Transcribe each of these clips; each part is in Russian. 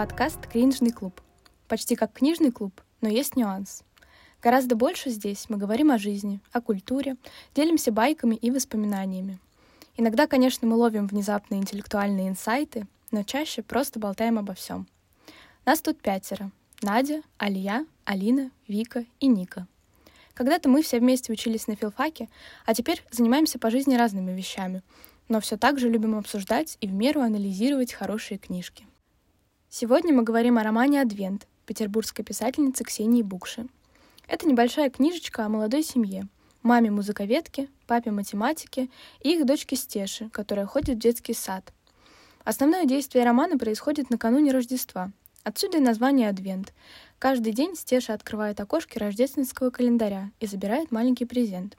Подкаст «Кринжный клуб». Почти как книжный клуб, но есть нюанс. Гораздо больше здесь мы говорим о жизни, о культуре, делимся байками и воспоминаниями. Иногда, конечно, мы ловим внезапные интеллектуальные инсайты, но чаще просто болтаем обо всем. Нас тут пятеро. Надя, Алия, Алина, Вика и Ника. Когда-то мы все вместе учились на филфаке, а теперь занимаемся по жизни разными вещами — но все так же любим обсуждать и в меру анализировать хорошие книжки. Сегодня мы говорим о романе «Адвент» петербургской писательницы Ксении Букши. Это небольшая книжечка о молодой семье, маме музыковедки, папе математике и их дочке Стеше, которая ходит в детский сад. Основное действие романа происходит накануне Рождества. Отсюда и название «Адвент». Каждый день Стеша открывает окошки рождественского календаря и забирает маленький презент.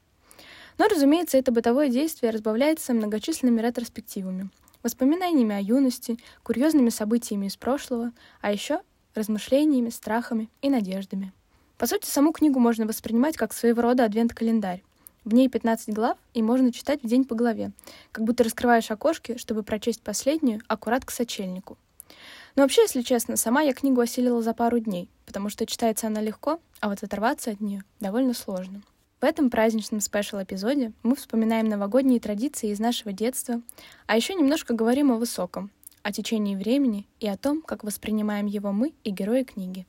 Но, разумеется, это бытовое действие разбавляется многочисленными ретроспективами, воспоминаниями о юности, курьезными событиями из прошлого, а еще размышлениями, страхами и надеждами. По сути, саму книгу можно воспринимать как своего рода адвент-календарь. В ней 15 глав, и можно читать в день по главе, как будто раскрываешь окошки, чтобы прочесть последнюю аккурат к сочельнику. Но вообще, если честно, сама я книгу осилила за пару дней, потому что читается она легко, а вот оторваться от нее довольно сложно. В этом праздничном спешл-эпизоде мы вспоминаем новогодние традиции из нашего детства, а еще немножко говорим о высоком, о течении времени и о том, как воспринимаем его мы и герои книги.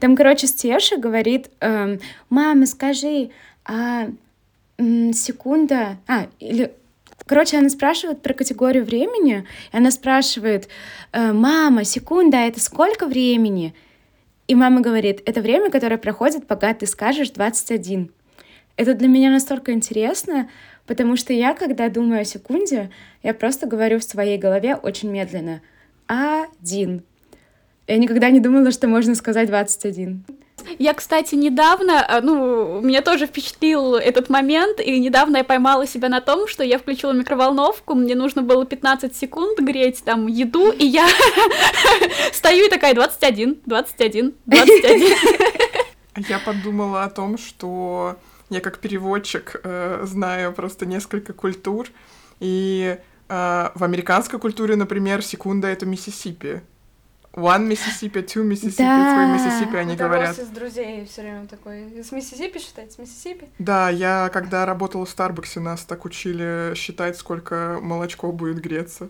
Там, короче, Стеша говорит, эм, мама, скажи, а м, секунда, а, или Короче, она спрашивает про категорию времени, и она спрашивает, э, мама, секунда, это сколько времени? И мама говорит, это время, которое проходит, пока ты скажешь 21. Это для меня настолько интересно, потому что я, когда думаю о секунде, я просто говорю в своей голове очень медленно. Один. Я никогда не думала, что можно сказать 21. Я, кстати, недавно, э, ну, меня тоже впечатлил этот момент, и недавно я поймала себя на том, что я включила микроволновку, мне нужно было 15 секунд греть там еду, и я стою и такая 21, 21, 21. Я подумала о том, что я как переводчик э, знаю просто несколько культур, и э, в американской культуре, например, секунда — это Миссисипи. One Mississippi, two Mississippi, да. three Mississippi, они Это говорят. из друзей все время такой. С Миссисипи считать? С Миссисипи? Да, я когда работала в Старбаксе, нас так учили считать, сколько молочко будет греться.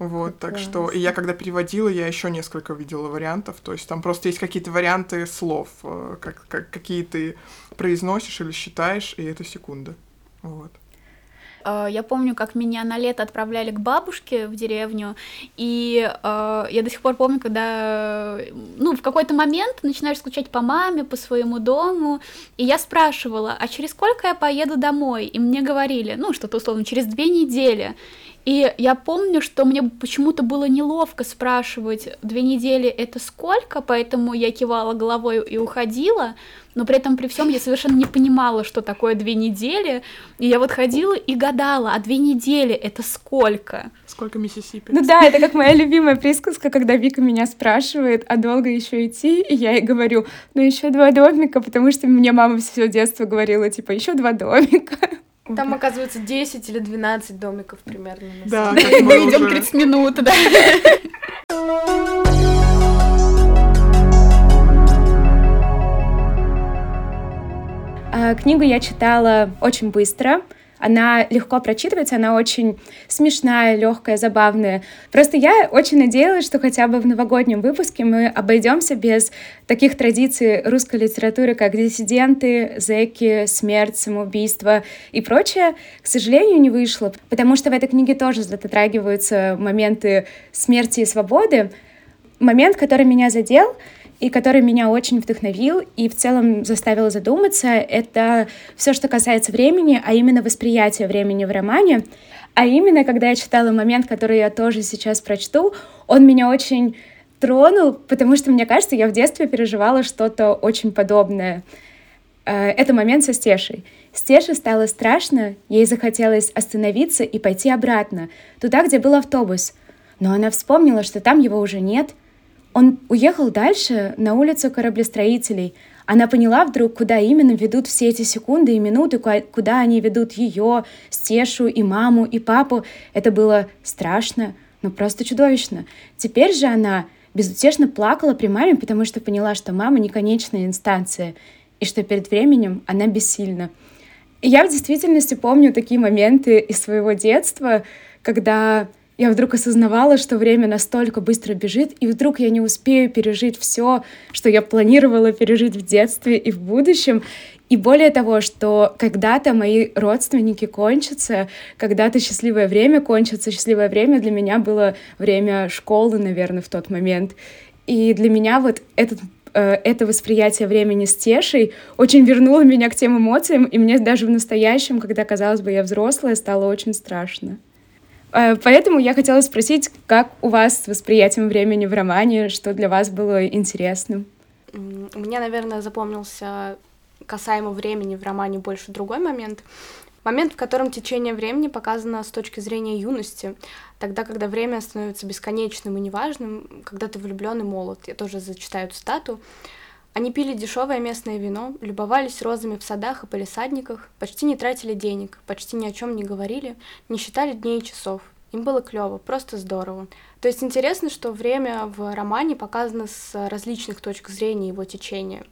Вот, так Класс. что... И я когда переводила, я еще несколько видела вариантов. То есть там просто есть какие-то варианты слов, э, как, как, какие ты произносишь или считаешь, и это секунда. Вот. Э, я помню, как меня на лето отправляли к бабушке в деревню, и э, я до сих пор помню, когда, ну, в какой-то момент начинаешь скучать по маме, по своему дому, и я спрашивала, а через сколько я поеду домой? И мне говорили, ну, что-то условно, через две недели. И я помню, что мне почему-то было неловко спрашивать, две недели это сколько, поэтому я кивала головой и уходила, но при этом при всем я совершенно не понимала, что такое две недели, и я вот ходила и гадала, а две недели это сколько? Сколько Миссисипи? Ну да, это как моя любимая присказка, когда Вика меня спрашивает, а долго еще идти, и я ей говорю, ну еще два домика, потому что мне мама все детство говорила, типа, еще два домика. Там, оказывается, 10 или 12 домиков примерно. Да, как мы идем 30 минут, да. А, книгу я читала очень быстро. Она легко прочитывается, она очень смешная, легкая, забавная. Просто я очень надеялась, что хотя бы в новогоднем выпуске мы обойдемся без таких традиций русской литературы, как диссиденты, зэки, смерть, самоубийство и прочее. К сожалению, не вышло, потому что в этой книге тоже затрагиваются моменты смерти и свободы. Момент, который меня задел — и который меня очень вдохновил и в целом заставил задуматься, это все, что касается времени, а именно восприятие времени в романе. А именно, когда я читала момент, который я тоже сейчас прочту, он меня очень тронул, потому что, мне кажется, я в детстве переживала что-то очень подобное. Э, это момент со Стешей. Стеше стало страшно, ей захотелось остановиться и пойти обратно, туда, где был автобус. Но она вспомнила, что там его уже нет, он уехал дальше, на улицу кораблестроителей. Она поняла вдруг, куда именно ведут все эти секунды и минуты, куда они ведут ее, Стешу и маму, и папу. Это было страшно, ну просто чудовищно. Теперь же она безутешно плакала при маме, потому что поняла, что мама не конечная инстанция, и что перед временем она бессильна. И я в действительности помню такие моменты из своего детства, когда я вдруг осознавала, что время настолько быстро бежит, и вдруг я не успею пережить все, что я планировала пережить в детстве и в будущем. И более того, что когда-то мои родственники кончатся, когда-то счастливое время кончится. Счастливое время для меня было время школы, наверное, в тот момент. И для меня вот этот э, это восприятие времени с Тешей очень вернуло меня к тем эмоциям, и мне даже в настоящем, когда, казалось бы, я взрослая, стало очень страшно. Э, поэтому я хотела спросить, как у вас с восприятием времени в романе, что для вас было интересным? У меня, наверное, запомнился касаемо времени в романе больше другой момент. Момент, в котором течение времени показано с точки зрения юности, тогда, когда время становится бесконечным и неважным, когда ты влюблен и молод. Я тоже зачитаю цитату. Они пили дешевое местное вино, любовались розами в садах и полисадниках, почти не тратили денег, почти ни о чем не говорили, не считали дней и часов. Им было клево, просто здорово. То есть интересно, что время в романе показано с различных точек зрения его течения.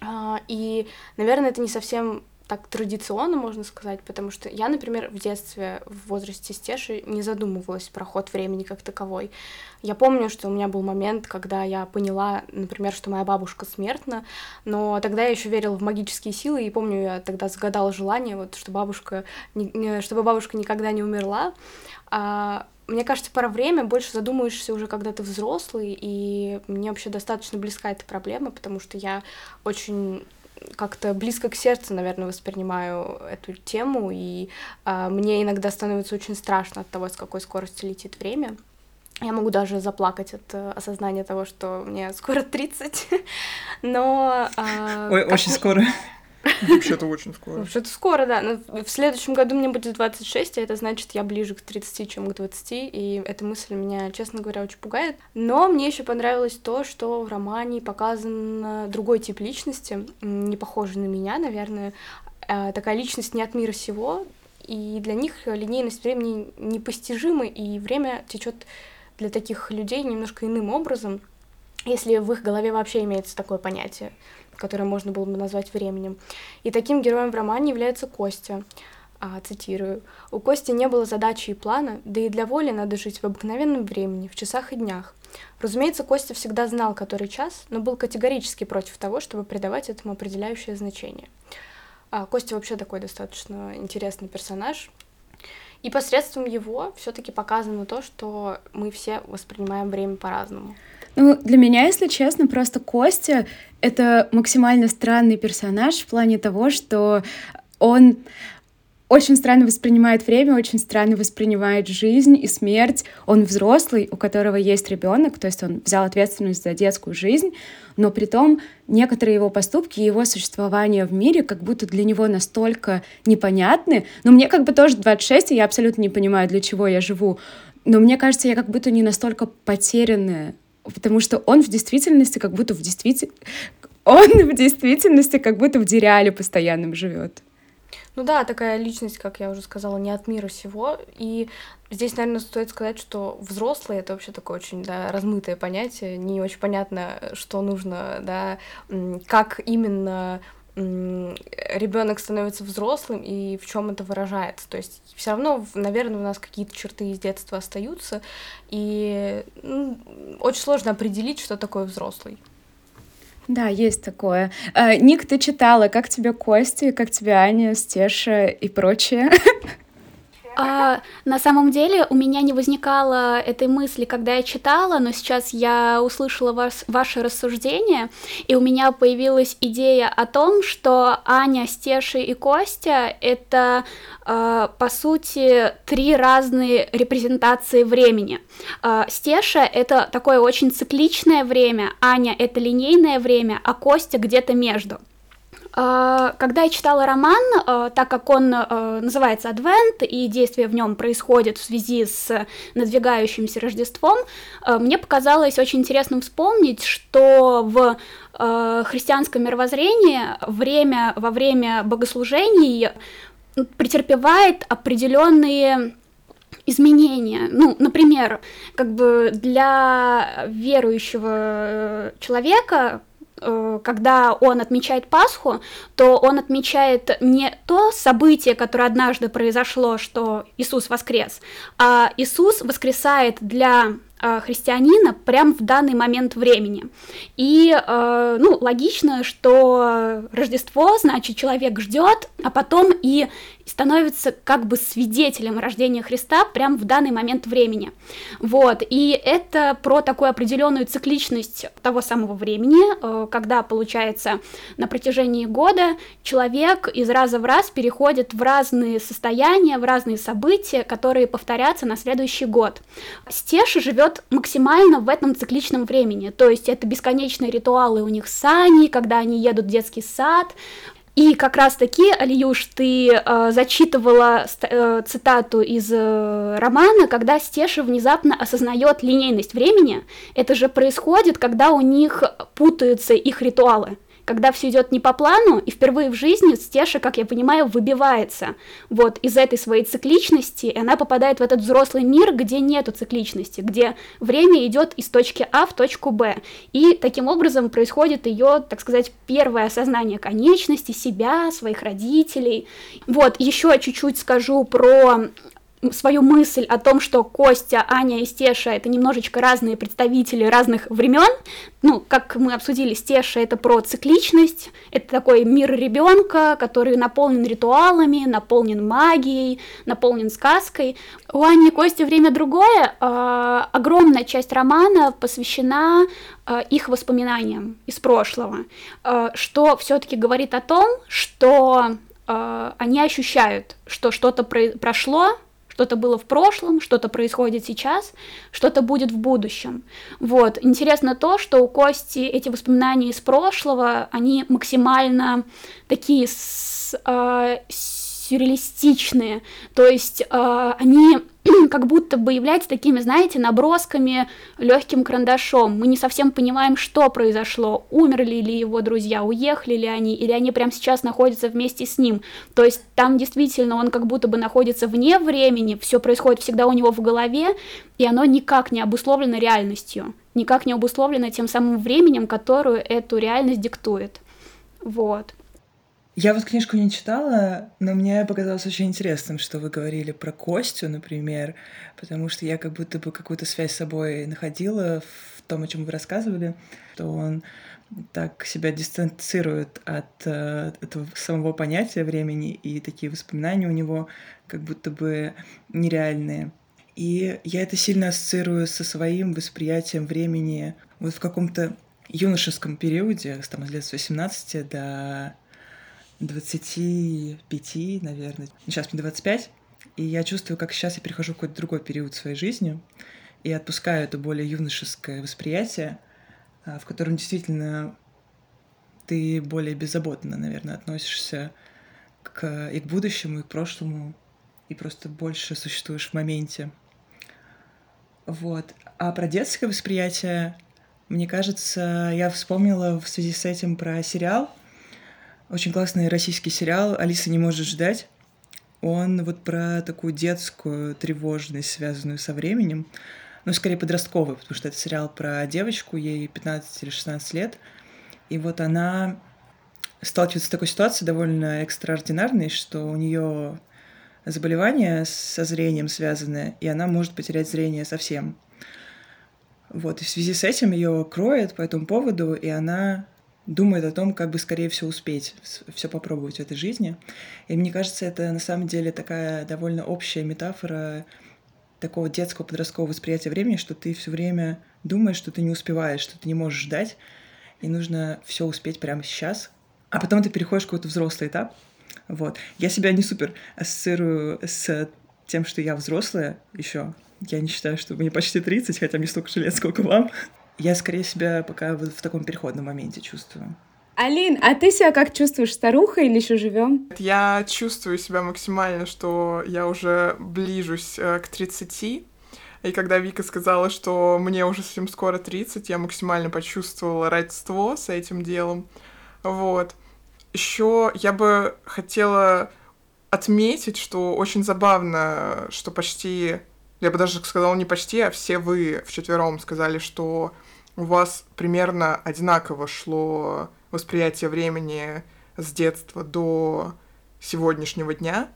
А, и, наверное, это не совсем так традиционно, можно сказать, потому что я, например, в детстве, в возрасте стеши, не задумывалась про ход времени как таковой. Я помню, что у меня был момент, когда я поняла, например, что моя бабушка смертна, но тогда я еще верила в магические силы, и помню, я тогда загадала желание, вот, что бабушка, не, чтобы бабушка никогда не умерла. А, мне кажется, пора время больше задумываешься уже, когда ты взрослый, и мне вообще достаточно близка эта проблема, потому что я очень как-то близко к сердцу, наверное, воспринимаю эту тему, и э, мне иногда становится очень страшно от того, с какой скоростью летит время. Я могу даже заплакать от э, осознания того, что мне скоро 30, но... Э, Ой, очень скоро. Вообще-то очень скоро. Вообще-то скоро, да. Но в следующем году мне будет 26, а это значит, я ближе к 30, чем к 20, и эта мысль меня, честно говоря, очень пугает. Но мне еще понравилось то, что в романе показан другой тип личности, не похожий на меня, наверное. А, такая личность не от мира сего, и для них линейность времени непостижима, и время течет для таких людей немножко иным образом, если в их голове вообще имеется такое понятие которое можно было бы назвать временем. И таким героем в романе является Костя. А, цитирую. «У Кости не было задачи и плана, да и для воли надо жить в обыкновенном времени, в часах и днях. Разумеется, Костя всегда знал, который час, но был категорически против того, чтобы придавать этому определяющее значение. А, Костя вообще такой достаточно интересный персонаж, и посредством его все-таки показано то, что мы все воспринимаем время по-разному. Ну, для меня, если честно, просто Костя — это максимально странный персонаж в плане того, что он очень странно воспринимает время, очень странно воспринимает жизнь и смерть. Он взрослый, у которого есть ребенок, то есть он взял ответственность за детскую жизнь, но при том некоторые его поступки и его существование в мире как будто для него настолько непонятны. Но мне как бы тоже 26, и я абсолютно не понимаю, для чего я живу. Но мне кажется, я как будто не настолько потерянная потому что он в действительности как будто в действительности он в действительности как будто в дереале постоянном живет. Ну да, такая личность, как я уже сказала, не от мира всего. И здесь, наверное, стоит сказать, что взрослый это вообще такое очень да, размытое понятие. Не очень понятно, что нужно, да, как именно ребенок становится взрослым и в чем это выражается. То есть все равно, наверное, у нас какие-то черты из детства остаются, и ну, очень сложно определить, что такое взрослый. Да, есть такое. А, Ник, ты читала, как тебе Кости, как тебе Аня, Стеша и прочее? А, на самом деле у меня не возникало этой мысли, когда я читала, но сейчас я услышала вас, ваше рассуждение, и у меня появилась идея о том, что Аня, Стеша и Костя — это, э, по сути, три разные репрезентации времени. Э, Стеша — это такое очень цикличное время, Аня — это линейное время, а Костя где-то между — когда я читала роман, а, так как он а, называется «Адвент», и действие в нем происходит в связи с надвигающимся Рождеством, мне показалось очень интересным вспомнить, что в христианском мировоззрении время, во время богослужений претерпевает определенные изменения. Ну, например, как бы для верующего э, человека э, когда он отмечает Пасху, то он отмечает не то событие, которое однажды произошло, что Иисус воскрес, а Иисус воскресает для Э, христианина прямо в данный момент времени. И, э, ну, логично, что Рождество, значит, человек ждет, а потом и становится как бы свидетелем рождения Христа прямо в данный момент времени. Вот, и это про такую определенную цикличность того самого времени, э, когда, получается, на протяжении года человек из раза в раз переходит в разные состояния, в разные события, которые повторятся на следующий год. Стеша живет максимально в этом цикличном времени. То есть это бесконечные ритуалы у них с Аней, когда они едут в детский сад. И как раз-таки, Алиюш, ты э, зачитывала э, цитату из э, романа, когда Стеша внезапно осознает линейность времени. Это же происходит, когда у них путаются их ритуалы когда все идет не по плану, и впервые в жизни Стеша, как я понимаю, выбивается вот из этой своей цикличности, и она попадает в этот взрослый мир, где нету цикличности, где время идет из точки А в точку Б, и таким образом происходит ее, так сказать, первое осознание конечности, себя, своих родителей. Вот, еще чуть-чуть скажу про свою мысль о том, что Костя, Аня и Стеша это немножечко разные представители разных времен. Ну, как мы обсудили, Стеша это про цикличность, это такой мир ребенка, который наполнен ритуалами, наполнен магией, наполнен сказкой. У Ани и Кости время другое. Э, огромная часть романа посвящена э, их воспоминаниям из прошлого, э, что все-таки говорит о том, что они ощущают, что что-то про- прошло, что-то было в прошлом, что-то происходит сейчас, что-то будет в будущем. Вот. Интересно то, что у Кости эти воспоминания из прошлого, они максимально такие с, э, сюрреалистичные, то есть э, они как будто бы являются такими, знаете, набросками легким карандашом. Мы не совсем понимаем, что произошло, умерли ли его друзья, уехали ли они, или они прямо сейчас находятся вместе с ним. То есть там действительно он как будто бы находится вне времени, все происходит всегда у него в голове, и оно никак не обусловлено реальностью, никак не обусловлено тем самым временем, которую эту реальность диктует. Вот. Я вот книжку не читала, но мне показалось очень интересным, что вы говорили про Костю, например, потому что я как будто бы какую-то связь с собой находила в том, о чем вы рассказывали, что он так себя дистанцирует от э, этого самого понятия времени, и такие воспоминания у него как будто бы нереальные. И я это сильно ассоциирую со своим восприятием времени вот в каком-то юношеском периоде, там, с лет с 18 до 25, наверное. Сейчас мне 25, и я чувствую, как сейчас я перехожу в какой-то другой период своей жизни и отпускаю это более юношеское восприятие, а, в котором действительно ты более беззаботно, наверное, относишься к, и к будущему, и к прошлому, и просто больше существуешь в моменте. Вот. А про детское восприятие, мне кажется, я вспомнила в связи с этим про сериал — очень классный российский сериал «Алиса не может ждать». Он вот про такую детскую тревожность, связанную со временем, ну, скорее подростковый, потому что это сериал про девочку, ей 15 или 16 лет, и вот она сталкивается с такой ситуацией довольно экстраординарной, что у нее заболевание со зрением связанное, и она может потерять зрение совсем. Вот, и в связи с этим ее кроет по этому поводу, и она думает о том, как бы скорее всего успеть все попробовать в этой жизни. И мне кажется, это на самом деле такая довольно общая метафора такого детского подросткового восприятия времени, что ты все время думаешь, что ты не успеваешь, что ты не можешь ждать, и нужно все успеть прямо сейчас. А потом ты переходишь в какой-то взрослый этап. Вот. Я себя не супер ассоциирую с тем, что я взрослая еще. Я не считаю, что мне почти 30, хотя мне столько же лет, сколько вам. Я скорее себя пока вот в таком переходном моменте чувствую. Алин, а ты себя как чувствуешь, старуха или еще живем? Я чувствую себя максимально, что я уже ближусь э, к 30. И когда Вика сказала, что мне уже совсем скоро 30, я максимально почувствовала родство с этим делом. Вот. Еще я бы хотела отметить, что очень забавно, что почти, я бы даже сказала не почти, а все вы вчетвером сказали, что у вас примерно одинаково шло восприятие времени с детства до сегодняшнего дня.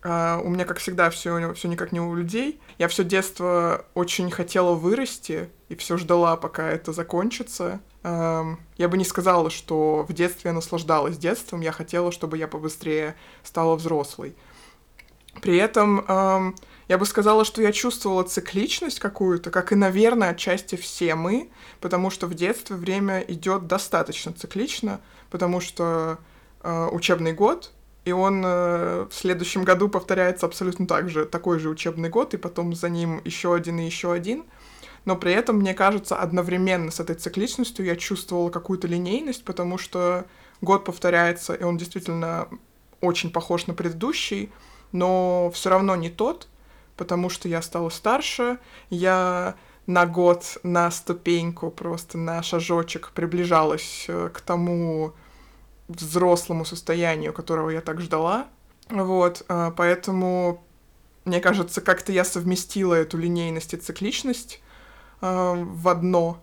Uh, у меня, как всегда, все, все никак не у людей. Я все детство очень хотела вырасти и все ждала, пока это закончится. Я бы не сказала, что в детстве я наслаждалась детством. Я хотела, чтобы я побыстрее стала взрослой. При этом я бы сказала, что я чувствовала цикличность какую-то, как и, наверное, отчасти все мы, потому что в детстве время идет достаточно циклично, потому что учебный год и он э, в следующем году повторяется абсолютно так же, такой же учебный год, и потом за ним еще один и еще один. Но при этом, мне кажется, одновременно с этой цикличностью я чувствовала какую-то линейность, потому что год повторяется, и он действительно очень похож на предыдущий, но все равно не тот, потому что я стала старше, я на год, на ступеньку, просто на шажочек приближалась э, к тому, взрослому состоянию, которого я так ждала. Вот, а, поэтому, мне кажется, как-то я совместила эту линейность и цикличность э, в одно.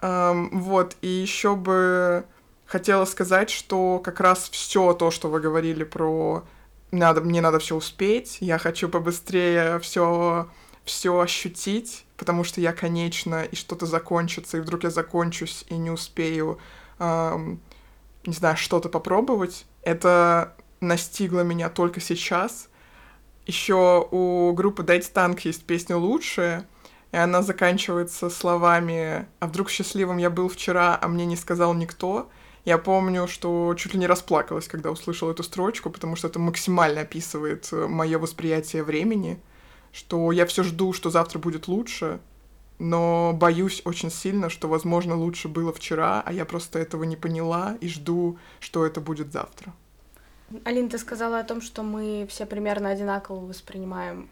Э, вот, и еще бы хотела сказать, что как раз все то, что вы говорили про надо, мне надо все успеть, я хочу побыстрее все все ощутить, потому что я конечно, и что-то закончится, и вдруг я закончусь и не успею эм, не знаю, что-то попробовать. Это настигло меня только сейчас. Еще у группы Дайте Танк есть песня «Лучшая», и она заканчивается словами «А вдруг счастливым я был вчера, а мне не сказал никто?» Я помню, что чуть ли не расплакалась, когда услышала эту строчку, потому что это максимально описывает э, мое восприятие времени, что я все жду, что завтра будет лучше, но боюсь очень сильно, что, возможно, лучше было вчера, а я просто этого не поняла и жду, что это будет завтра. Алина, ты сказала о том, что мы все примерно одинаково воспринимаем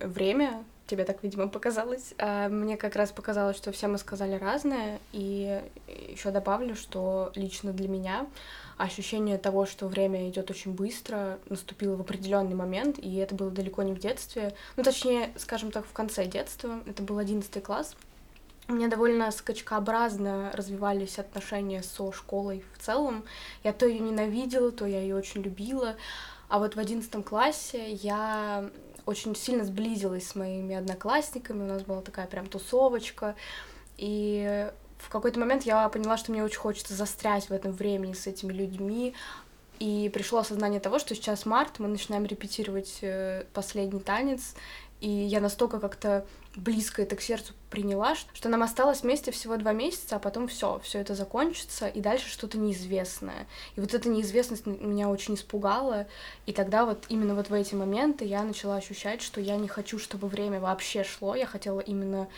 время. Тебе так, видимо, показалось. А мне как раз показалось, что все мы сказали разное. И еще добавлю, что лично для меня ощущение того, что время идет очень быстро, наступило в определенный момент, и это было далеко не в детстве, ну, точнее, скажем так, в конце детства, это был одиннадцатый класс, у меня довольно скачкообразно развивались отношения со школой в целом. Я то ее ненавидела, то я ее очень любила. А вот в одиннадцатом классе я очень сильно сблизилась с моими одноклассниками. У нас была такая прям тусовочка. И в какой-то момент я поняла, что мне очень хочется застрять в этом времени с этими людьми, и пришло осознание того, что сейчас март, мы начинаем репетировать э, последний танец, и я настолько как-то близко это к сердцу приняла, что нам осталось вместе всего два месяца, а потом все, все это закончится, и дальше что-то неизвестное. И вот эта неизвестность меня очень испугала, и тогда вот именно вот в эти моменты я начала ощущать, что я не хочу, чтобы время вообще шло, я хотела именно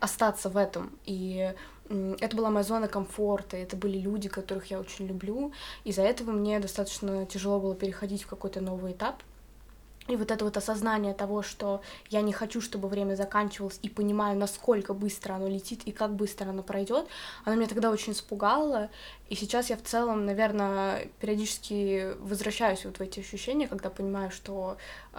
остаться в этом, и это была моя зона комфорта, это были люди, которых я очень люблю. Из-за этого мне достаточно тяжело было переходить в какой-то новый этап. И вот это вот осознание того, что я не хочу, чтобы время заканчивалось, и понимаю, насколько быстро оно летит и как быстро оно пройдет, оно меня тогда очень испугало. И сейчас я в целом, наверное, периодически возвращаюсь вот в эти ощущения, когда понимаю, что э,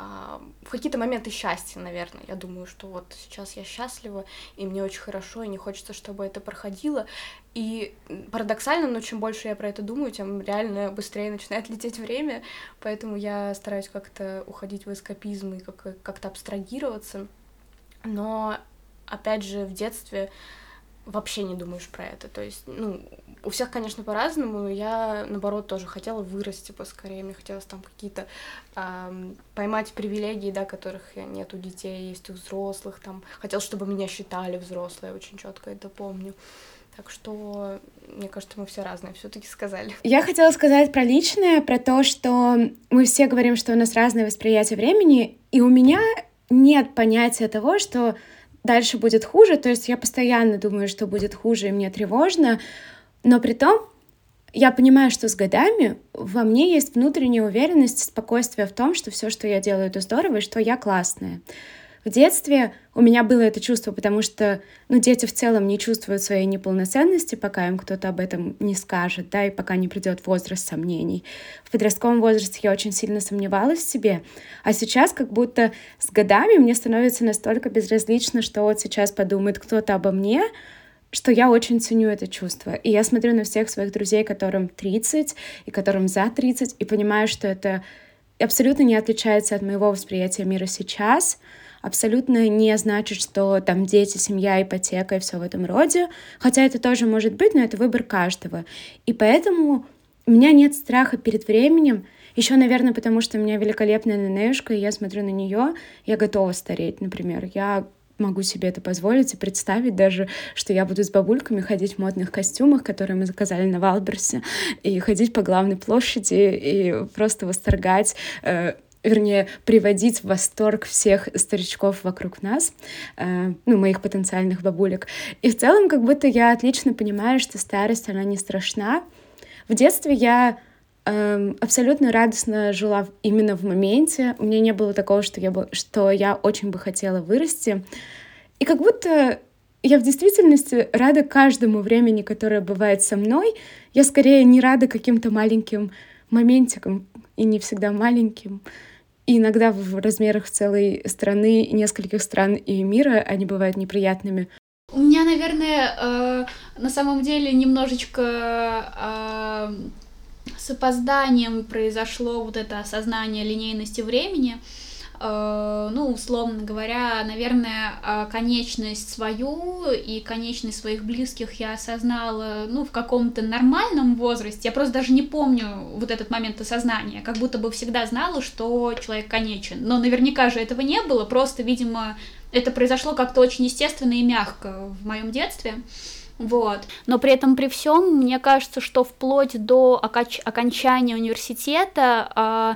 в какие-то моменты счастья, наверное, я думаю, что вот сейчас я счастлива, и мне очень хорошо, и не хочется, чтобы это проходило. И парадоксально, но чем больше я про это думаю, тем реально быстрее начинает лететь время, поэтому я стараюсь как-то уходить в эскапизм и как- как-то абстрагироваться. Но, опять же, в детстве вообще не думаешь про это. То есть, ну, у всех, конечно, по-разному, но я, наоборот, тоже хотела вырасти поскорее, мне хотелось там какие-то эм, поймать привилегии, да, которых нет у детей, есть у взрослых, там, хотелось, чтобы меня считали взрослые, очень четко это помню. Так что, мне кажется, мы все разные все-таки сказали. Я хотела сказать про личное, про то, что мы все говорим, что у нас разное восприятие времени, и у меня нет понятия того, что дальше будет хуже, то есть я постоянно думаю, что будет хуже, и мне тревожно, но при том я понимаю, что с годами во мне есть внутренняя уверенность, спокойствие в том, что все, что я делаю, это здорово, и что я классная. В детстве у меня было это чувство, потому что, ну, дети в целом не чувствуют своей неполноценности, пока им кто-то об этом не скажет, да, и пока не придет возраст сомнений. В подростковом возрасте я очень сильно сомневалась в себе, а сейчас как будто с годами мне становится настолько безразлично, что вот сейчас подумает кто-то обо мне, что я очень ценю это чувство. И я смотрю на всех своих друзей, которым 30 и которым за 30, и понимаю, что это абсолютно не отличается от моего восприятия мира сейчас, абсолютно не значит, что там дети, семья, ипотека и все в этом роде. Хотя это тоже может быть, но это выбор каждого. И поэтому у меня нет страха перед временем. Еще, наверное, потому что у меня великолепная нанеюшка, и я смотрю на нее, я готова стареть, например. Я могу себе это позволить и представить даже, что я буду с бабульками ходить в модных костюмах, которые мы заказали на Валберсе, и ходить по главной площади и просто восторгать э, вернее, приводить в восторг всех старичков вокруг нас, э, ну, моих потенциальных бабулек. И в целом, как будто я отлично понимаю, что старость, она не страшна. В детстве я э, абсолютно радостно жила именно в моменте. У меня не было такого, что я, бы, что я очень бы хотела вырасти. И как будто я в действительности рада каждому времени, которое бывает со мной. Я скорее не рада каким-то маленьким моментикам, и не всегда маленьким. И иногда в размерах целой страны, нескольких стран и мира они бывают неприятными. У меня, наверное, э, на самом деле немножечко э, с опозданием произошло вот это осознание линейности времени. Ну, условно говоря, наверное, э, конечность свою и конечность своих близких я осознала, ну, в каком-то нормальном возрасте. Я просто даже не помню вот этот момент осознания, как будто бы всегда знала, что человек конечен. Но наверняка же этого не было, просто, видимо, это произошло как-то очень естественно и мягко в моем детстве. Вот. Но при этом при всем, мне кажется, что вплоть до окончания университета э,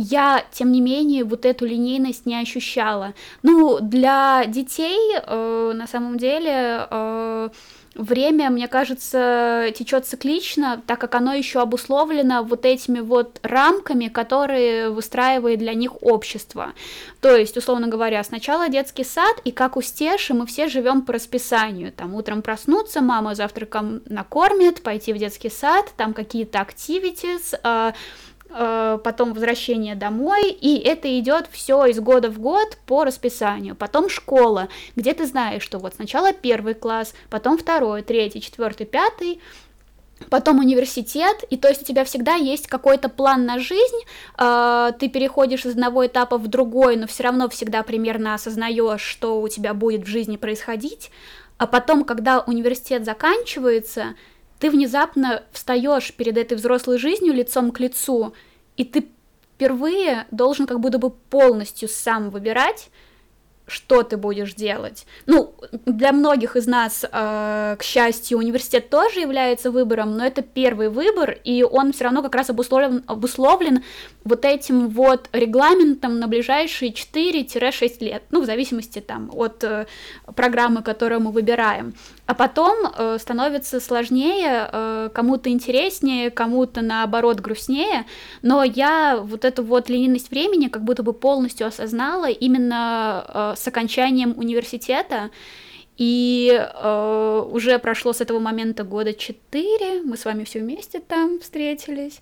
я, тем не менее, вот эту линейность не ощущала. Ну, для детей, э, на самом деле, э, время, мне кажется, течет циклично, так как оно еще обусловлено вот этими вот рамками, которые выстраивает для них общество. То есть, условно говоря, сначала детский сад, и как у Стеши мы все живем по расписанию. Там утром проснуться, мама завтраком накормит, пойти в детский сад, там какие-то активитис, э, потом возвращение домой, и это идет все из года в год по расписанию. Потом школа, где ты знаешь, что вот сначала первый класс, потом второй, третий, четвертый, пятый, потом университет, и то есть у тебя всегда есть какой-то план на жизнь, э, ты переходишь из одного этапа в другой, но все равно всегда примерно осознаешь, что у тебя будет в жизни происходить, а потом, когда университет заканчивается, ты внезапно встаешь перед этой взрослой жизнью лицом к лицу, и ты впервые должен как будто бы полностью сам выбирать, что ты будешь делать. Ну, для многих из нас, э, к счастью, университет тоже является выбором, но это первый выбор, и он все равно как раз обусловлен, обусловлен вот этим вот регламентом на ближайшие 4-6 лет, ну, в зависимости там от э, программы, которую мы выбираем. А потом э, становится сложнее, э, кому-то интереснее, кому-то наоборот грустнее, но я вот эту вот линейность времени как будто бы полностью осознала именно э, с окончанием университета, и э, уже прошло с этого момента года четыре, мы с вами все вместе там встретились,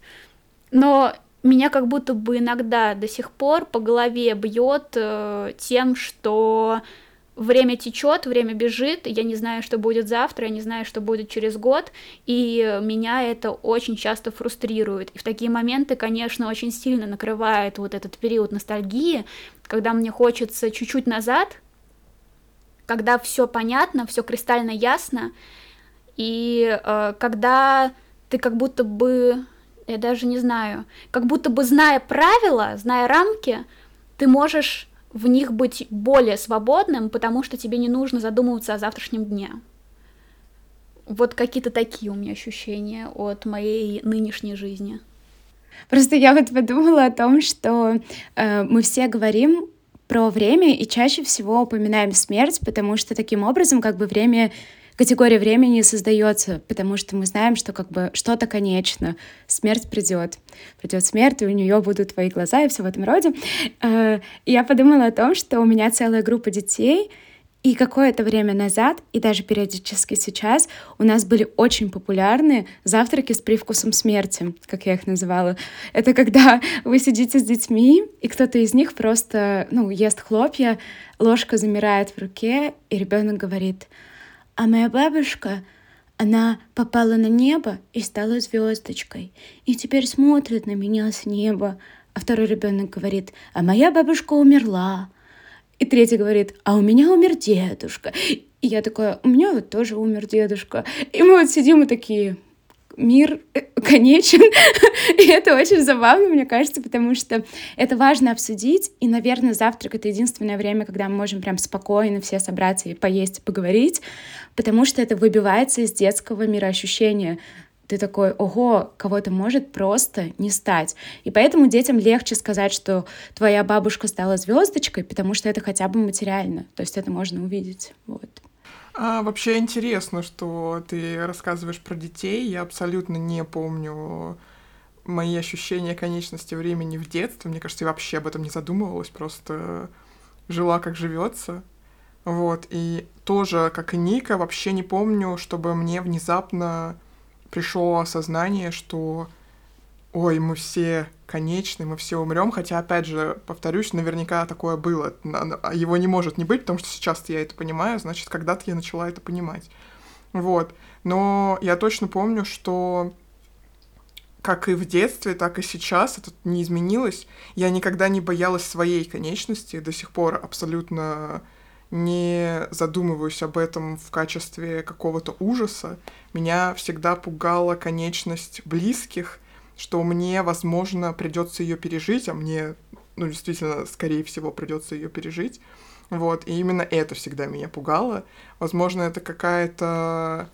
но меня как будто бы иногда до сих пор по голове бьет э, тем, что время течет, время бежит, я не знаю, что будет завтра, я не знаю, что будет через год, и меня это очень часто фрустрирует. И в такие моменты, конечно, очень сильно накрывает вот этот период ностальгии, когда мне хочется чуть-чуть назад, когда все понятно, все кристально ясно, и э, когда ты как будто бы, я даже не знаю, как будто бы зная правила, зная рамки, ты можешь в них быть более свободным, потому что тебе не нужно задумываться о завтрашнем дне. Вот какие-то такие у меня ощущения от моей нынешней жизни. Просто я вот подумала о том, что э, мы все говорим про время и чаще всего упоминаем смерть, потому что таким образом как бы время категория времени создается, потому что мы знаем, что как бы что-то конечно, смерть придет, придет смерть, и у нее будут твои глаза и все в этом роде. Э, и я подумала о том, что у меня целая группа детей, и какое-то время назад, и даже периодически сейчас, у нас были очень популярны завтраки с привкусом смерти, как я их называла. Это когда вы сидите с детьми, и кто-то из них просто, ну, ест хлопья, ложка замирает в руке, и ребенок говорит, а моя бабушка, она попала на небо и стала звездочкой, и теперь смотрит на меня с неба. А второй ребенок говорит, а моя бабушка умерла, и третий говорит, а у меня умер дедушка. И я такая, у меня вот тоже умер дедушка. И мы вот сидим и такие, мир э, конечен. и это очень забавно, мне кажется, потому что это важно обсудить. И, наверное, завтрак — это единственное время, когда мы можем прям спокойно все собраться и поесть, поговорить, потому что это выбивается из детского мироощущения ты такой, ого, кого-то может просто не стать. И поэтому детям легче сказать, что твоя бабушка стала звездочкой, потому что это хотя бы материально. То есть это можно увидеть. Вот. А, вообще интересно, что ты рассказываешь про детей. Я абсолютно не помню мои ощущения конечности времени в детстве. Мне кажется, я вообще об этом не задумывалась, просто жила как живется. Вот, и тоже, как и Ника, вообще не помню, чтобы мне внезапно пришло осознание, что ой, мы все конечны, мы все умрем, хотя, опять же, повторюсь, наверняка такое было. Его не может не быть, потому что сейчас я это понимаю, значит, когда-то я начала это понимать. Вот. Но я точно помню, что как и в детстве, так и сейчас это не изменилось. Я никогда не боялась своей конечности, до сих пор абсолютно не задумываюсь об этом в качестве какого-то ужаса. Меня всегда пугала конечность близких, что мне, возможно, придется ее пережить, а мне, ну, действительно, скорее всего, придется ее пережить. Вот, и именно это всегда меня пугало. Возможно, это какая-то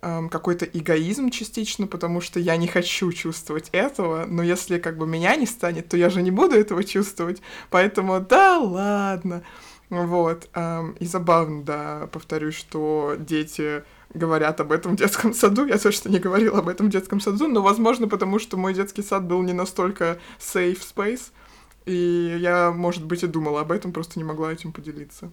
эм, какой-то эгоизм частично, потому что я не хочу чувствовать этого, но если как бы меня не станет, то я же не буду этого чувствовать, поэтому да ладно. Вот. И забавно, да, повторюсь, что дети говорят об этом в детском саду. Я точно не говорила об этом в детском саду, но, возможно, потому что мой детский сад был не настолько safe space, и я, может быть, и думала об этом, просто не могла этим поделиться.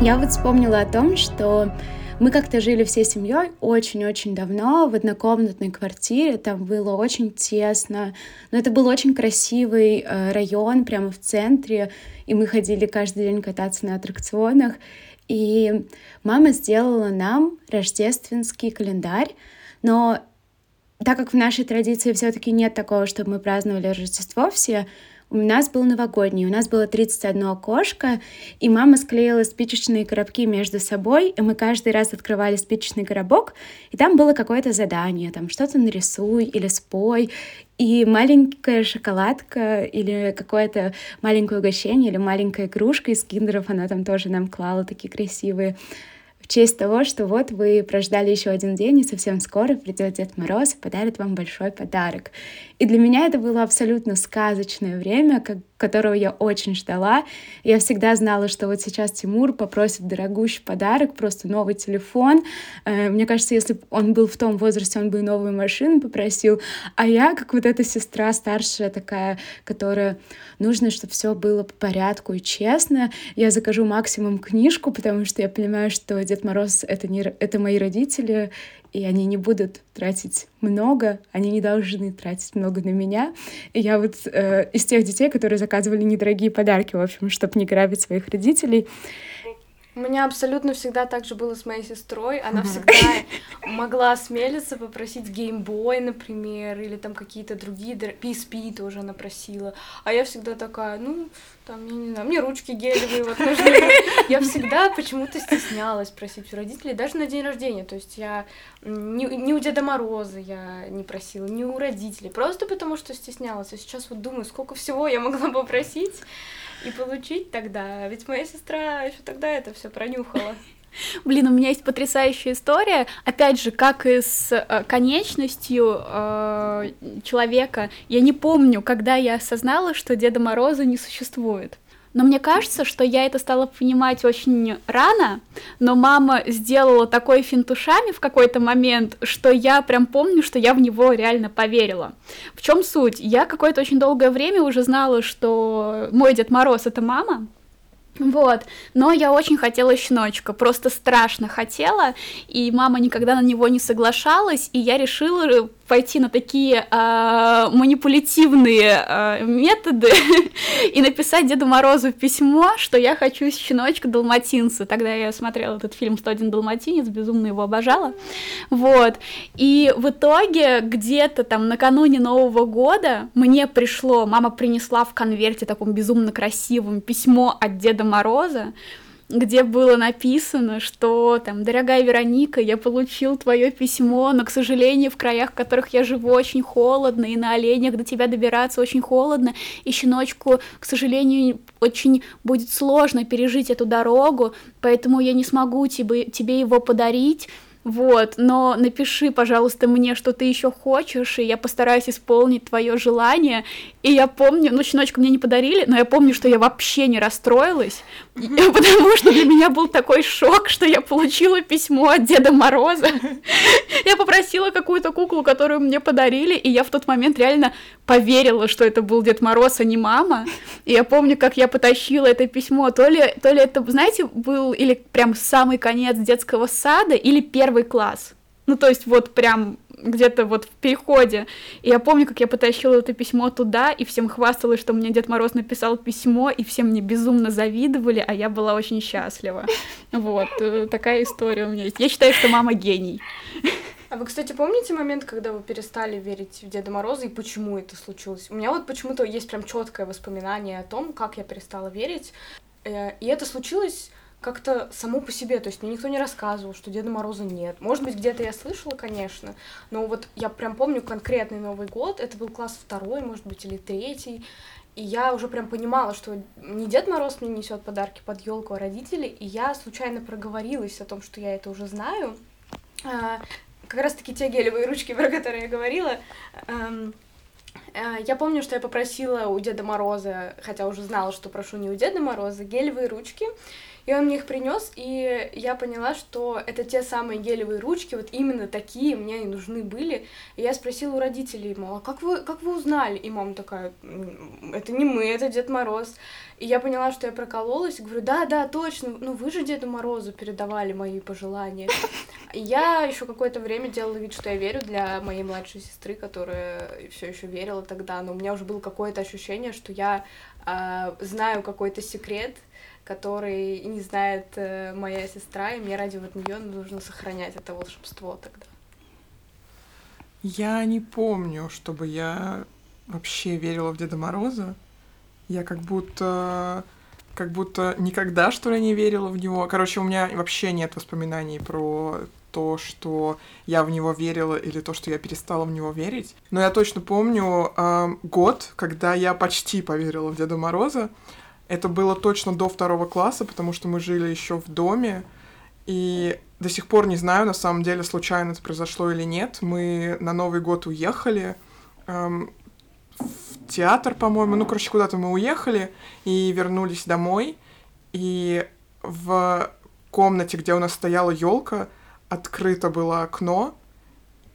Я вот вспомнила о том, что мы как-то жили всей семьей очень-очень давно в однокомнатной квартире. Там было очень тесно. Но это был очень красивый э, район прямо в центре. И мы ходили каждый день кататься на аттракционах. И мама сделала нам рождественский календарь. Но так как в нашей традиции все-таки нет такого, чтобы мы праздновали Рождество все, у нас был новогодний, у нас было 31 окошко, и мама склеила спичечные коробки между собой, и мы каждый раз открывали спичечный коробок, и там было какое-то задание, там что-то нарисуй или спой, и маленькая шоколадка или какое-то маленькое угощение или маленькая кружка из киндеров, она там тоже нам клала такие красивые в честь того, что вот вы прождали еще один день, и совсем скоро придет Дед Мороз и подарит вам большой подарок. И для меня это было абсолютно сказочное время, как которого я очень ждала. Я всегда знала, что вот сейчас Тимур попросит дорогущий подарок, просто новый телефон. Э, мне кажется, если бы он был в том возрасте, он бы и новую машину попросил. А я, как вот эта сестра старшая такая, которая нужно, чтобы все было по порядку и честно, я закажу максимум книжку, потому что я понимаю, что Дед Мороз — это, не, это мои родители, и они не будут тратить много, они не должны тратить много на меня. И я вот э, из тех детей, которые заказывали недорогие подарки, в общем, чтобы не грабить своих родителей. У меня абсолютно всегда так же было с моей сестрой. Она всегда могла осмелиться попросить геймбой, например, или там какие-то другие... PSP тоже она просила. А я всегда такая, ну, там, я не знаю, мне ручки гелевые вот нужны. Я всегда почему-то стеснялась просить у родителей, даже на день рождения. То есть я не, у Деда Мороза я не просила, не у родителей, просто потому что стеснялась. А сейчас вот думаю, сколько всего я могла попросить и получить тогда. Ведь моя сестра еще тогда это все пронюхала. Блин, у меня есть потрясающая история. Опять же, как и с э, конечностью э, человека. Я не помню, когда я осознала, что Деда Мороза не существует. Но мне кажется, что я это стала понимать очень рано, но мама сделала такой финтушами в какой-то момент, что я прям помню, что я в него реально поверила. В чем суть? Я какое-то очень долгое время уже знала, что мой Дед Мороз это мама, вот, но я очень хотела щеночка, просто страшно хотела, и мама никогда на него не соглашалась, и я решила пойти на такие э, манипулятивные э, методы и написать Деду Морозу письмо, что я хочу щеночка далматинца. Тогда я смотрела этот фильм «101 далматинец», безумно его обожала. Вот. И в итоге где-то там накануне Нового года мне пришло, мама принесла в конверте таком безумно красивом письмо от Деда Мороза, где было написано, что там, дорогая Вероника, я получил твое письмо, но, к сожалению, в краях, в которых я живу, очень холодно, и на оленях до тебя добираться очень холодно, и щеночку, к сожалению, очень будет сложно пережить эту дорогу, поэтому я не смогу тебе, тебе его подарить, вот, но напиши, пожалуйста, мне, что ты еще хочешь, и я постараюсь исполнить твое желание. И я помню, ну, щеночка мне не подарили, но я помню, что я вообще не расстроилась, потому что для меня был такой шок, что я получила письмо от Деда Мороза. Я попросила какую-то куклу, которую мне подарили, и я в тот момент реально поверила, что это был Дед Мороз, а не мама. И я помню, как я потащила это письмо. То ли, то ли это, знаете, был или прям самый конец детского сада, или первый класс. Ну, то есть вот прям где-то вот в переходе. И я помню, как я потащила это письмо туда, и всем хвасталась, что мне Дед Мороз написал письмо, и все мне безумно завидовали, а я была очень счастлива. Вот, э, такая история у меня есть. Я считаю, что мама гений. А вы, кстати, помните момент, когда вы перестали верить в Деда Мороза и почему это случилось? У меня вот почему-то есть прям четкое воспоминание о том, как я перестала верить. Э, и это случилось как-то само по себе, то есть мне никто не рассказывал, что Деда Мороза нет. Может быть, где-то я слышала, конечно, но вот я прям помню конкретный Новый год, это был класс второй, может быть, или третий, и я уже прям понимала, что не Дед Мороз мне несет подарки под елку, а родители, и я случайно проговорилась о том, что я это уже знаю. А, как раз-таки те гелевые ручки, про которые я говорила, эм, э, я помню, что я попросила у Деда Мороза, хотя уже знала, что прошу не у Деда Мороза, гелевые ручки, и он мне их принес, и я поняла, что это те самые гелевые ручки, вот именно такие мне и нужны были. И я спросила у родителей, мол, а как вы, как вы узнали? И мама такая, это не мы, это Дед Мороз. И я поняла, что я прокололась, говорю, да, да, точно, ну вы же Деду Морозу передавали мои пожелания. И я еще какое-то время делала вид, что я верю для моей младшей сестры, которая все еще верила тогда, но у меня уже было какое-то ощущение, что я э, знаю какой-то секрет, который не знает э, моя сестра, и мне ради вот нее нужно сохранять это волшебство тогда. Я не помню, чтобы я вообще верила в Деда Мороза. Я как будто как будто никогда, что ли, не верила в него. Короче, у меня вообще нет воспоминаний про то, что я в него верила или то, что я перестала в него верить. Но я точно помню э, год, когда я почти поверила в Деда Мороза. Это было точно до второго класса, потому что мы жили еще в доме. И до сих пор не знаю, на самом деле, случайно это произошло или нет. Мы на Новый год уехали эм, в театр, по-моему. Ну, короче, куда-то мы уехали и вернулись домой. И в комнате, где у нас стояла елка, открыто было окно.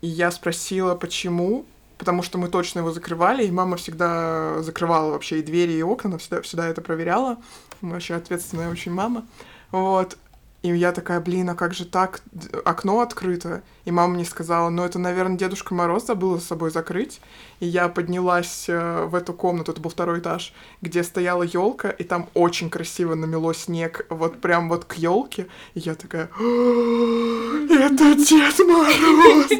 И я спросила, почему потому что мы точно его закрывали, и мама всегда закрывала вообще и двери, и окна, она всегда, всегда это проверяла. Вообще ответственная очень мама. Вот. И я такая, блин, а как же так? Окно открыто. И мама мне сказала, ну это, наверное, Дедушка Мороз забыл с собой закрыть. И я поднялась э, в эту комнату, это был второй этаж, где стояла елка, и там очень красиво намело снег, вот прям вот к елке. И я такая, это Дед Мороз!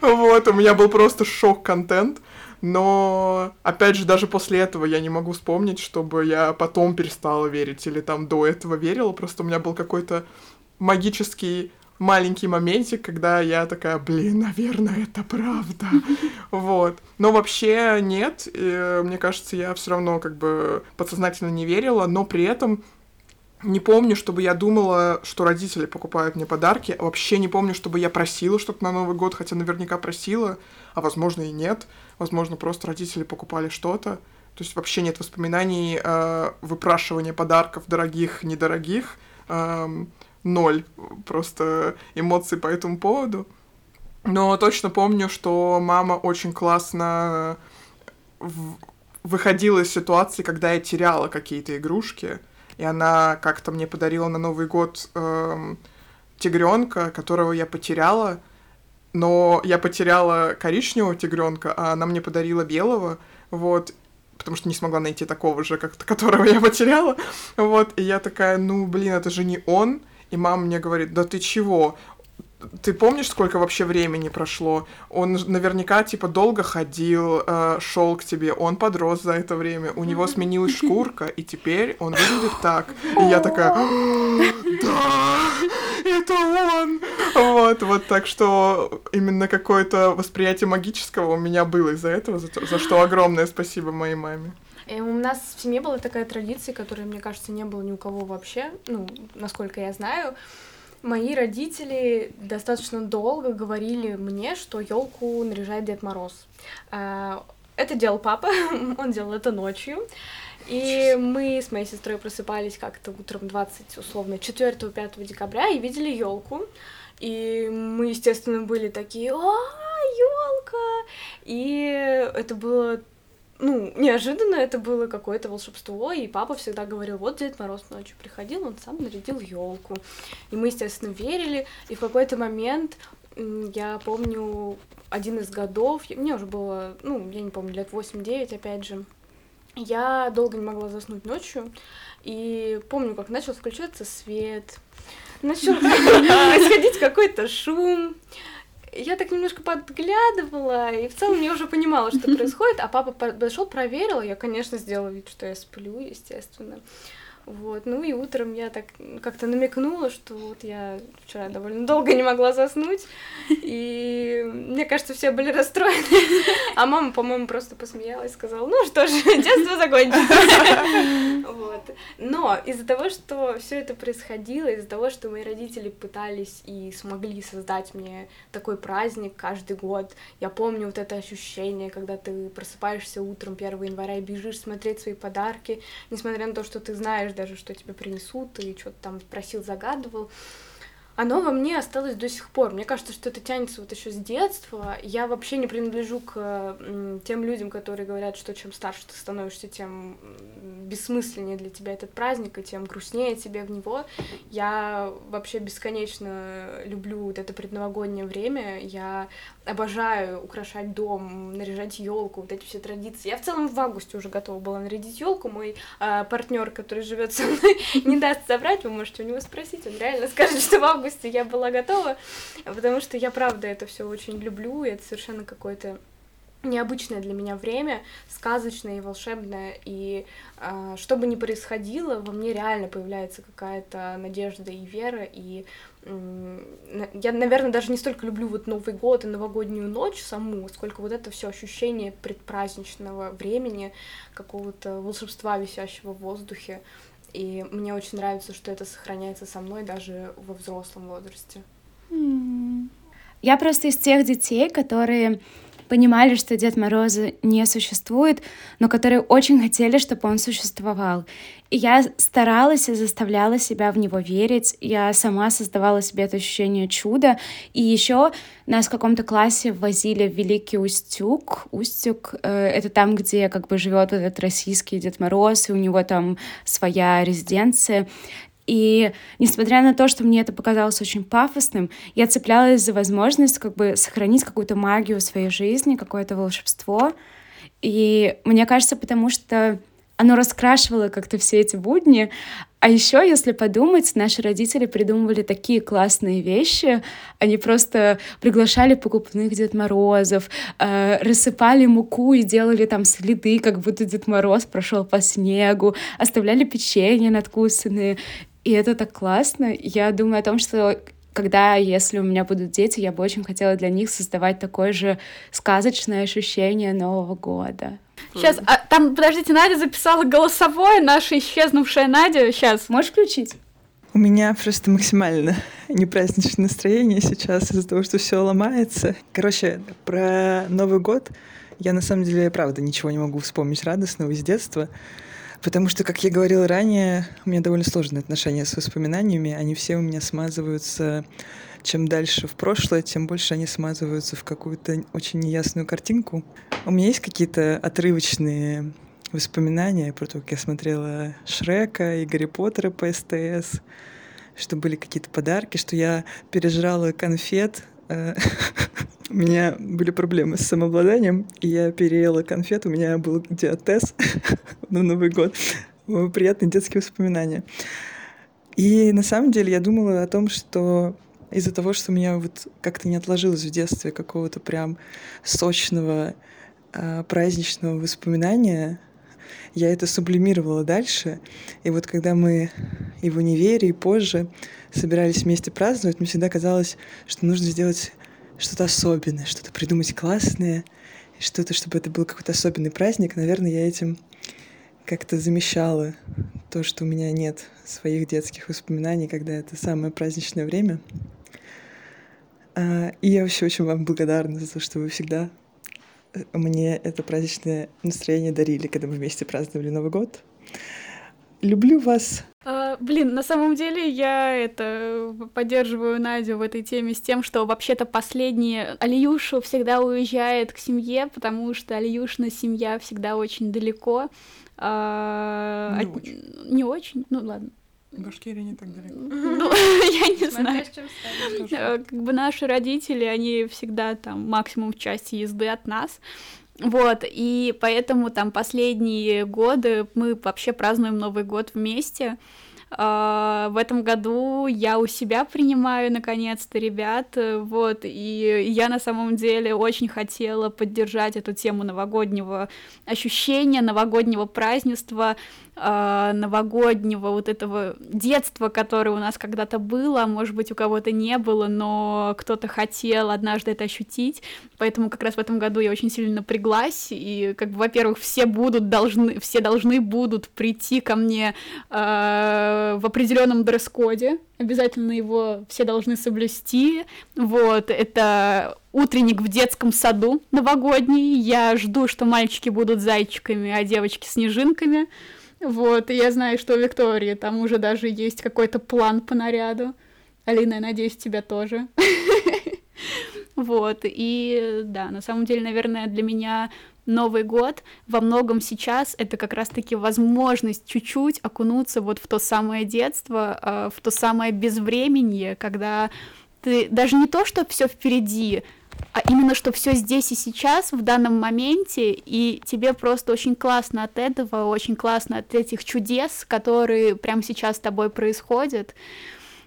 Вот, у меня был просто шок-контент. Но, опять же, даже после этого я не могу вспомнить, чтобы я потом перестала верить или там до этого верила. Просто у меня был какой-то магический маленький моментик, когда я такая, блин, наверное, это правда. Вот. Но вообще нет. И, мне кажется, я все равно как бы подсознательно не верила, но при этом не помню, чтобы я думала, что родители покупают мне подарки. Вообще не помню, чтобы я просила что-то на Новый год, хотя наверняка просила, а возможно и нет. Возможно, просто родители покупали что-то. То есть вообще нет воспоминаний э, выпрашивания подарков дорогих, недорогих. Э, ноль просто эмоций по этому поводу. Но точно помню, что мама очень классно выходила из ситуации, когда я теряла какие-то игрушки, и она как-то мне подарила на Новый год эм, тигренка, которого я потеряла, но я потеряла коричневого тигренка, а она мне подарила белого, вот, потому что не смогла найти такого же, как которого я потеряла, вот, и я такая, ну, блин, это же не он, и мама мне говорит, да ты чего, ты помнишь, сколько вообще времени прошло? Он наверняка, типа, долго ходил, э, шел к тебе, он подрос за это время, у него сменилась шкурка, и теперь он выглядит так. И я такая, да, это он! Вот, вот, так что именно какое-то восприятие магического у меня было из-за этого, за, за что огромное спасибо моей маме. И э, у нас в семье была такая традиция, которой, мне кажется, не было ни у кого вообще, ну, насколько я знаю. Мои родители достаточно долго говорили мне, что елку наряжает Дед Мороз. А, это делал папа, он делал это ночью. И мы с моей сестрой просыпались как-то утром 20, условно, 4-5 декабря и видели елку. И мы, естественно, были такие, а, елка! И это было ну, неожиданно это было какое-то волшебство, и папа всегда говорил, вот Дед Мороз ночью приходил, он сам нарядил елку. И мы, естественно, верили, и в какой-то момент я помню один из годов, мне уже было, ну, я не помню, лет 8-9, опять же, я долго не могла заснуть ночью, и помню, как начал включаться свет, начал происходить какой-то шум, я так немножко подглядывала, и в целом я уже понимала, что происходит, а папа подошел, проверил, я, конечно, сделала вид, что я сплю, естественно. Вот, ну и утром я так как-то намекнула, что вот я вчера довольно долго не могла заснуть, и мне кажется, все были расстроены. А мама, по-моему, просто посмеялась, сказала, ну что ж, детство закончится. Вот. Но из-за того, что все это происходило, из-за того, что мои родители пытались и смогли создать мне такой праздник каждый год, я помню вот это ощущение, когда ты просыпаешься утром 1 января и бежишь смотреть свои подарки, несмотря на то, что ты знаешь, знаешь даже, что тебе принесут, и что-то там просил, загадывал оно во мне осталось до сих пор. Мне кажется, что это тянется вот еще с детства. Я вообще не принадлежу к тем людям, которые говорят, что чем старше ты становишься, тем бессмысленнее для тебя этот праздник, и тем грустнее тебе в него. Я вообще бесконечно люблю вот это предновогоднее время. Я обожаю украшать дом, наряжать елку, вот эти все традиции. Я в целом в августе уже готова была нарядить елку. Мой э, партнер, который живет со мной, не даст собрать, вы можете у него спросить, он реально скажет, что в августе я была готова, потому что я правда это все очень люблю, и это совершенно какое-то необычное для меня время, сказочное и волшебное, и э, что бы ни происходило, во мне реально появляется какая-то надежда и вера, и э, я, наверное, даже не столько люблю вот Новый год и новогоднюю ночь саму, сколько вот это все ощущение предпраздничного времени, какого-то волшебства, висящего в воздухе, и мне очень нравится, что это сохраняется со мной даже во взрослом возрасте. Я просто из тех детей, которые понимали, что Дед Мороза не существует, но которые очень хотели, чтобы он существовал. И я старалась и заставляла себя в него верить. Я сама создавала себе это ощущение чуда. И еще нас в каком-то классе возили в Великий Устюг. Устюг э, — это там, где как бы живет этот российский Дед Мороз, и у него там своя резиденция. И несмотря на то, что мне это показалось очень пафосным, я цеплялась за возможность как бы сохранить какую-то магию в своей жизни, какое-то волшебство. И мне кажется, потому что оно раскрашивало как-то все эти будни. А еще, если подумать, наши родители придумывали такие классные вещи. Они просто приглашали покупных Дед Морозов, э, рассыпали муку и делали там следы, как будто Дед Мороз прошел по снегу, оставляли печенье надкусанные. И это так классно. Я думаю о том, что когда, если у меня будут дети, я бы очень хотела для них создавать такое же сказочное ощущение Нового года. Сейчас, а там, подождите, Надя записала голосовое, наша исчезнувшая Надя. Сейчас. Можешь включить? У меня просто максимально непраздничное настроение сейчас из-за того, что все ломается. Короче, про Новый год Я на самом деле, правда, ничего не могу вспомнить радостного из детства, потому что, как я говорила ранее, у меня довольно сложные отношения с воспоминаниями, они все у меня смазываются чем дальше в прошлое, тем больше они смазываются в какую-то очень неясную картинку. У меня есть какие-то отрывочные воспоминания про то, как я смотрела Шрека и Гарри Поттера по СТС, что были какие-то подарки, что я пережрала конфет. У меня были проблемы с самообладанием, и я переела конфет, у меня был диатез на Новый год. Приятные детские воспоминания. И на самом деле я думала о том, что из-за того, что у меня вот как-то не отложилось в детстве какого-то прям сочного э, праздничного воспоминания, я это сублимировала дальше. И вот когда мы и в универе, и позже собирались вместе праздновать, мне всегда казалось, что нужно сделать что-то особенное, что-то придумать классное, что-то, чтобы это был какой-то особенный праздник. Наверное, я этим как-то замещала то, что у меня нет своих детских воспоминаний, когда это самое праздничное время. А, и я вообще очень вам благодарна за то, что вы всегда э, мне это праздничное настроение дарили, когда мы вместе праздновали Новый год. Люблю вас. А, блин, на самом деле я это поддерживаю Надю в этой теме с тем, что вообще-то последние Алиюша всегда уезжает к семье, потому что Алиюшна семья всегда очень далеко. А, не, от... очень. не очень, ну ладно. Башкирия не так далеко. Ну, я не знаю. Э, Как бы наши родители, они всегда там максимум в части езды от нас. Вот, и поэтому там последние годы мы вообще празднуем Новый год вместе. А, В этом году я у себя принимаю наконец-то ребят, вот, и я на самом деле очень хотела поддержать эту тему новогоднего ощущения, новогоднего празднества, а, новогоднего вот этого детства, которое у нас когда-то было, может быть у кого-то не было, но кто-то хотел однажды это ощутить, поэтому как раз в этом году я очень сильно напряглась, и как бы, во-первых, все будут должны, все должны будут прийти ко мне а, в определенном дресс-коде, обязательно его все должны соблюсти, вот, это утренник в детском саду новогодний, я жду, что мальчики будут зайчиками, а девочки снежинками, вот, и я знаю, что у Виктории там уже даже есть какой-то план по наряду. Алина, я надеюсь, тебя тоже. Вот, и да, на самом деле, наверное, для меня Новый год во многом сейчас это как раз-таки возможность чуть-чуть окунуться вот в то самое детство, э, в то самое безвременье, когда ты даже не то, что все впереди, а именно, что все здесь и сейчас, в данном моменте, и тебе просто очень классно от этого, очень классно от этих чудес, которые прямо сейчас с тобой происходят.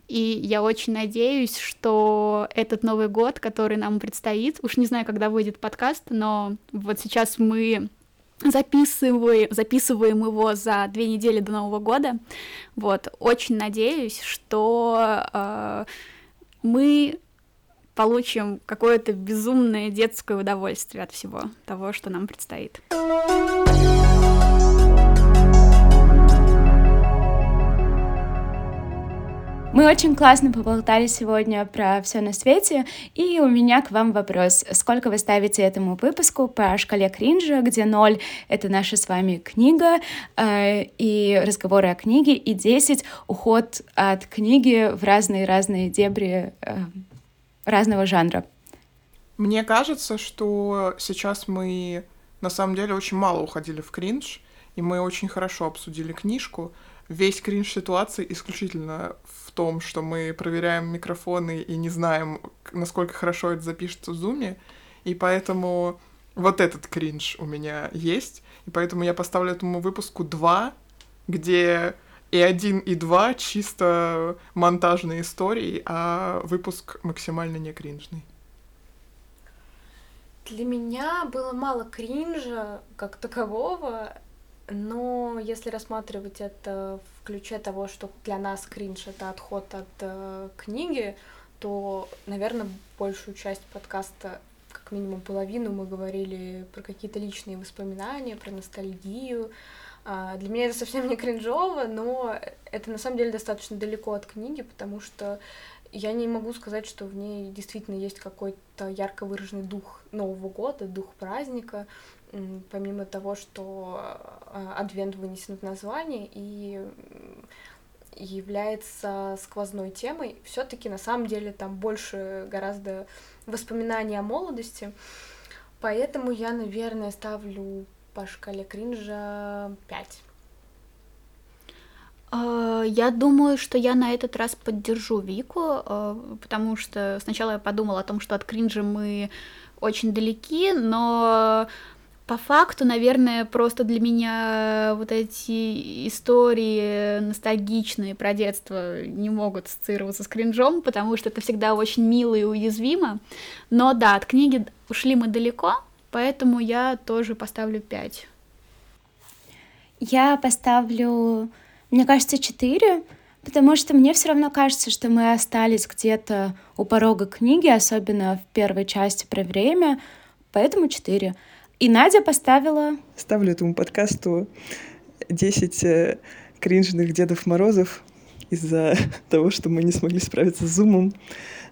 И я очень надеюсь, что этот Новый год, который нам предстоит, уж не знаю, когда выйдет подкаст, но вот сейчас мы записываем, записываем его за две недели до Нового года. Вот, очень надеюсь, что э, мы получим какое-то безумное детское удовольствие от всего того, что нам предстоит. Мы очень классно поболтали сегодня про все на свете, и у меня к вам вопрос. Сколько вы ставите этому выпуску по шкале кринжа, где 0 — это наша с вами книга э, и разговоры о книге, и 10 — уход от книги в разные-разные дебри э, разного жанра? Мне кажется, что сейчас мы на самом деле очень мало уходили в кринж, и мы очень хорошо обсудили книжку. Весь кринж ситуации исключительно в том, что мы проверяем микрофоны и не знаем, насколько хорошо это запишется в зуме, и поэтому вот этот кринж у меня есть, и поэтому я поставлю этому выпуску 2, где и один, и два чисто монтажные истории, а выпуск максимально не кринжный. Для меня было мало кринжа как такового, но если рассматривать это в ключе того, что для нас кринж это отход от э, книги, то, наверное, большую часть подкаста, как минимум половину, мы говорили про какие-то личные воспоминания, про ностальгию, А, для меня это совсем не кринжово, но это на самом деле достаточно далеко от книги, потому что я не могу сказать, что в ней действительно есть какой-то ярко выраженный дух Нового года, дух праздника, помимо того, что а, Адвент вынесен в название и является сквозной темой, все-таки на самом деле там больше гораздо воспоминаний о молодости. Поэтому я, наверное, ставлю по шкале кринжа 5. А, я думаю, что я на этот раз поддержу Вику, а, потому что сначала я подумала о том, что от кринжа мы очень далеки, но по факту, наверное, просто для меня вот эти истории ностальгичные про детство не могут ассоциироваться с кринжом, потому что это всегда очень мило и уязвимо. Но да, от книги ушли мы далеко, поэтому я тоже поставлю 5. Я поставлю, мне кажется, 4, потому что мне все равно кажется, что мы остались где-то у порога книги, особенно в первой части про время, поэтому 4. И Надя поставила... Ставлю этому подкасту 10 э, кринжных Дедов Морозов из-за того, что мы не смогли справиться с зумом.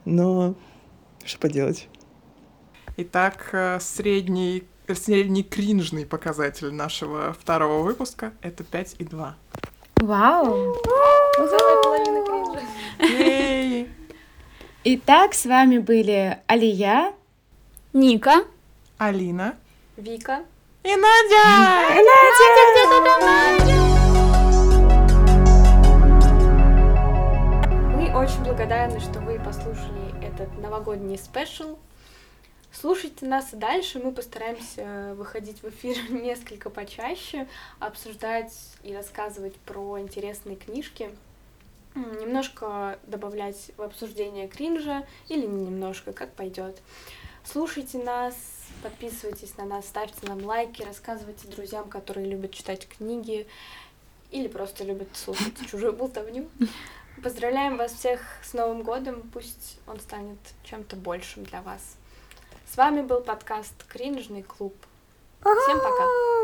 Но что поделать? Итак, э, средний, средний кринжный показатель нашего второго выпуска — это 5,2. Вау! Целая половина кринжа. Итак, с вами были Алия, Ника, Алина Вика. И Надя! И Надя! Мы очень благодарны, что вы послушали этот новогодний спешл. Слушайте нас и дальше, мы постараемся выходить в эфир несколько почаще, обсуждать и рассказывать про интересные книжки, немножко добавлять в обсуждение кринжа или немножко, как пойдет. Слушайте нас, подписывайтесь на нас, ставьте нам лайки, рассказывайте друзьям, которые любят читать книги или просто любят слушать чужую болтовню. Поздравляем вас всех с Новым годом, пусть он станет чем-то большим для вас. С вами был подкаст «Кринжный клуб». Всем пока!